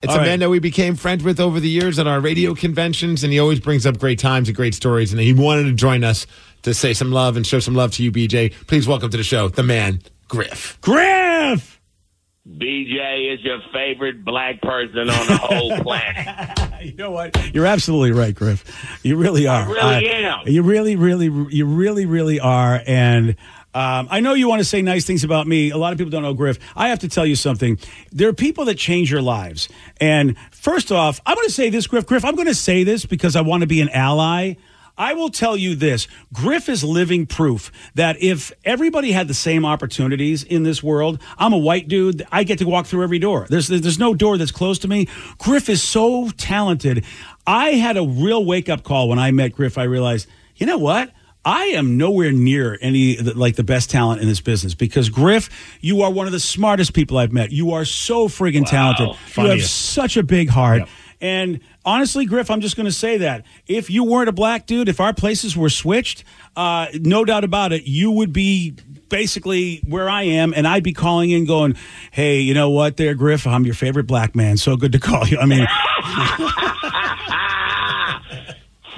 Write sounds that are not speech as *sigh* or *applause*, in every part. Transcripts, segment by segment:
It's All a right. man that we became friends with over the years at our radio conventions, and he always brings up great times and great stories. And he wanted to join us to say some love and show some love to you, BJ. Please welcome to the show the man, Griff. Griff. BJ is your favorite black person on the whole *laughs* planet. You know what? You're absolutely right, Griff. You really are. I really am. You really, really, you really, really are. And um, I know you want to say nice things about me. A lot of people don't know Griff. I have to tell you something. There are people that change your lives. And first off, I'm going to say this, Griff. Griff, I'm going to say this because I want to be an ally. I will tell you this Griff is living proof that if everybody had the same opportunities in this world, I'm a white dude, I get to walk through every door. There's, there's no door that's closed to me. Griff is so talented. I had a real wake up call when I met Griff. I realized, you know what? I am nowhere near any like the best talent in this business because Griff, you are one of the smartest people I've met. You are so friggin' talented. You have such a big heart. And honestly, Griff, I'm just going to say that if you weren't a black dude, if our places were switched, uh, no doubt about it, you would be basically where I am, and I'd be calling in, going, "Hey, you know what, there, Griff, I'm your favorite black man. So good to call you." I mean, *laughs*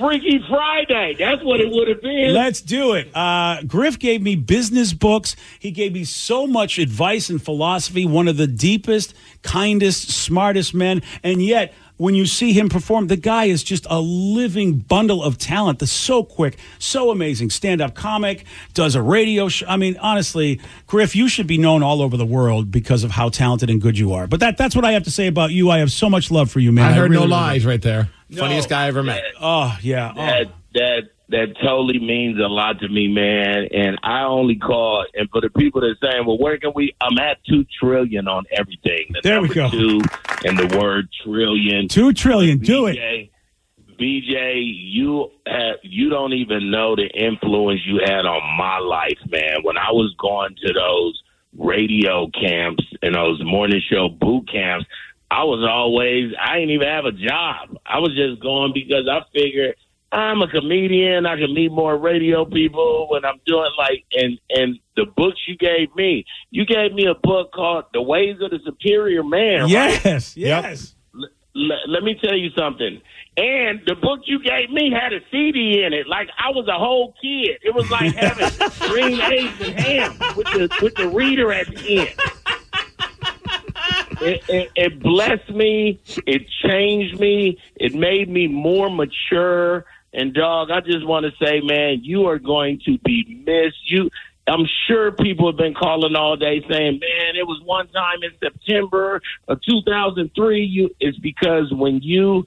Freaky Friday. That's what it would have been. Let's do it. Uh, Griff gave me business books. He gave me so much advice and philosophy. One of the deepest, kindest, smartest men. And yet, when you see him perform, the guy is just a living bundle of talent. That's so quick, so amazing. Stand up comic, does a radio show. I mean, honestly, Griff, you should be known all over the world because of how talented and good you are. But that, that's what I have to say about you. I have so much love for you, man. I heard no really, really- lies right there. Funniest guy I ever met. Oh, yeah. Oh. that that that totally means a lot to me, man. And I only call and for the people that are saying, "Well, where can we?" I'm at two trillion on everything. The There we go. Two and the word trillion. Two trillion. Do it. BJ, BJ, you have, you don't even know the influence you had on my life, man. When I was going to those radio camps and those morning show boot camps, I was always I didn't even have a job. I was just going because I figured I'm a comedian. I can meet more radio people when I'm doing like and and the books you gave me. You gave me a book called The Ways of the Superior Man. right? Yes. Yes. L- let me tell you something. And the book you gave me had a CD in it, like I was a whole kid. It was like *laughs* having green eggs and ham with the with the reader at the end. It, it, it blessed me. It changed me. It made me more mature. And dog, I just want to say, man, you are going to be missed. You, I'm sure people have been calling all day saying, man, it was one time in September of 2003. You, it's because when you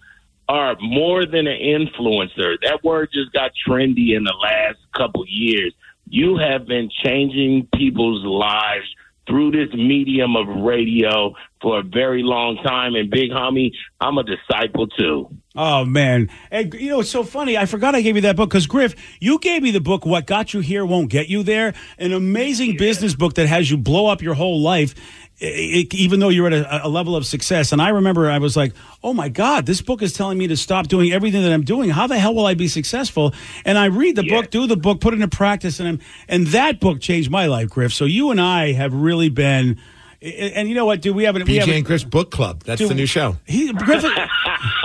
are more than an influencer, that word just got trendy in the last couple years. You have been changing people's lives through this medium of radio for a very long time. And big homie, I'm a disciple too. Oh man, and, you know it's so funny. I forgot I gave you that book because Griff, you gave me the book "What Got You Here Won't Get You There," an amazing business book that has you blow up your whole life, i- i- even though you're at a, a level of success. And I remember I was like, "Oh my God, this book is telling me to stop doing everything that I'm doing. How the hell will I be successful?" And I read the Yeah. book, do the book, put it into practice, and I'm, and that book changed my life, Griff. So you and I have really been. And you know what, dude? We haven't. we BJ haven't and Chris Book Club. That's Dude, the new show. He Griff, *laughs* *laughs*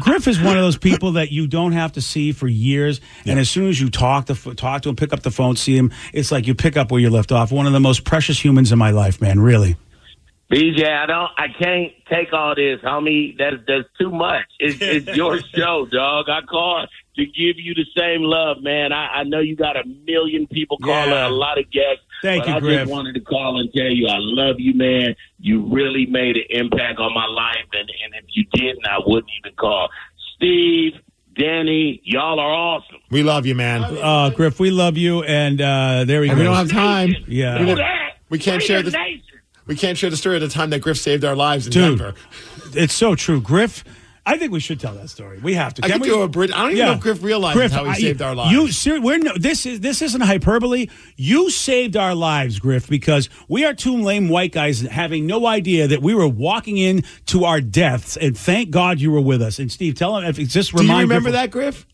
Griff is one of those people that you don't have to see for years, and as soon as you talk to talk to him, pick up the phone, see him, it's like you pick up where you left off. One of the most precious humans in my life, man. Really. BJ, I don't, I can't take all this, homie. That's that's too much. It's, it's your *laughs* show, dog. I called to give you the same love, man. I, I know you got a million people calling, Yeah. a lot of guests. Thank but you, I Griff. just wanted to call and tell you I love you, man. You really made an impact on my life, and and if you didn't, I wouldn't even call. Steve, Danny, y'all are awesome. We love you, man. Uh, Griff, we love you, and uh, there we And go. we don't have time. Yeah. Do. We can't share the this- nation. We can't share the story of the time that Griff saved our lives in Dude. Denver. It's so true, Griff. I think we should tell that story. We have to. I Can could we? do a bridge. I don't even know if Griff realizes how he I- saved our lives. You, ser- we're no, this is this isn't hyperbole. You saved our lives, Griff, because we are two lame white guys having no idea that we were walking in to our deaths, and thank God you were with us. And Steve, tell him if it's just do you remember Griff- that, Griff?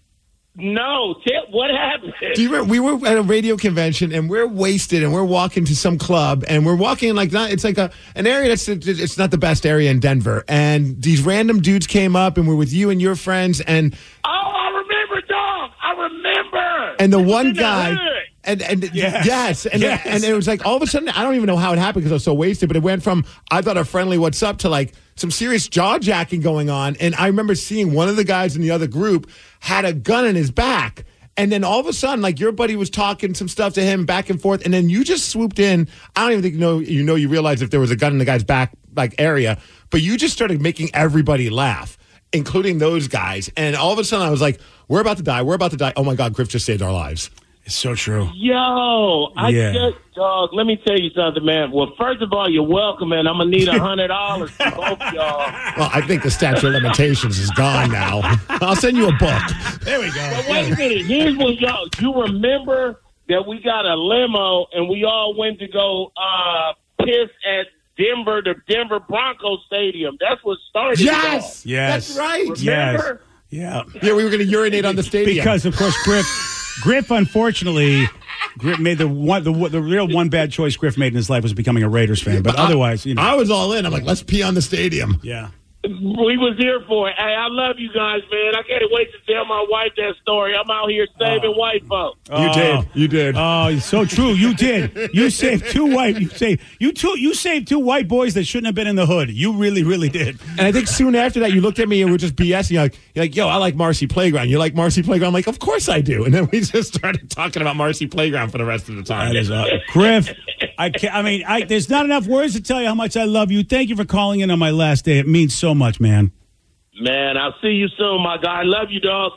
No, tell, what happened? Do you remember we were at a radio convention and we're wasted and we're walking to some club and we're walking like not it's like a an area that's it's not the best area in Denver and these random dudes came up and we're with you and your friends and oh, I remember, dog. I remember. and the one guy. And and *laughs* Yes. yes and Yes. and it was like all of a sudden I don't even know how it happened because I was so wasted but it went from I thought a friendly what's up to like some serious jaw jacking going on. And I remember seeing one of the guys in the other group had a gun in his back. And then all of a sudden like your buddy was talking some stuff to him back and forth. And then you just swooped in. I don't even think you know you know you realized if there was a gun in the guy's back like area but you just started making everybody laugh including those guys. And all of a sudden I was like we're about to die. We're about to die. Oh my god Griff just saved our lives It's so true. Yo, I Yeah. just, dog, let me tell you something, man. Well, first of all, you're welcome, man. I'm going to need a $100 from both y'all. *laughs* Well, I think the statute of limitations is gone now. I'll send you a book. There we go. But wait a minute. Here's what y'all, you remember that we got a limo and we all went to go uh, piss at Denver, the Denver Broncos Stadium. That's what started it Yes, Yes. that's right. all. Yes. Yeah. Yeah, we were going to urinate on the stadium Because of course Griff, Griff unfortunately, Griff made the one the the real one bad choice Griff made in his life was becoming a Raiders fan. But I- otherwise, you know, I was all in. I'm like, let's pee on the stadium. yeah. We was here for it. Hey, I love you guys, man. I can't wait to tell my wife that story. I'm out here saving white folks. You did. You did. Oh, it's so true. You did. You *laughs* saved two white. You saved you two. You saved two white boys that shouldn't have been in the hood. You really, really did. and I think soon after that, you looked at me and we were just BSing. You're like, you're like, yo, I like Marcy Playground. You like Marcy Playground? I'm like, of course I do. And then we *laughs* just started talking about Marcy Playground for the rest of the time. That is uh, Griff. I can't, I mean, I, there's not enough words to tell you how much I love you. Thank you for calling in on my last day. It means so much, man. Man, I'll see you soon, my guy. Love you, dog.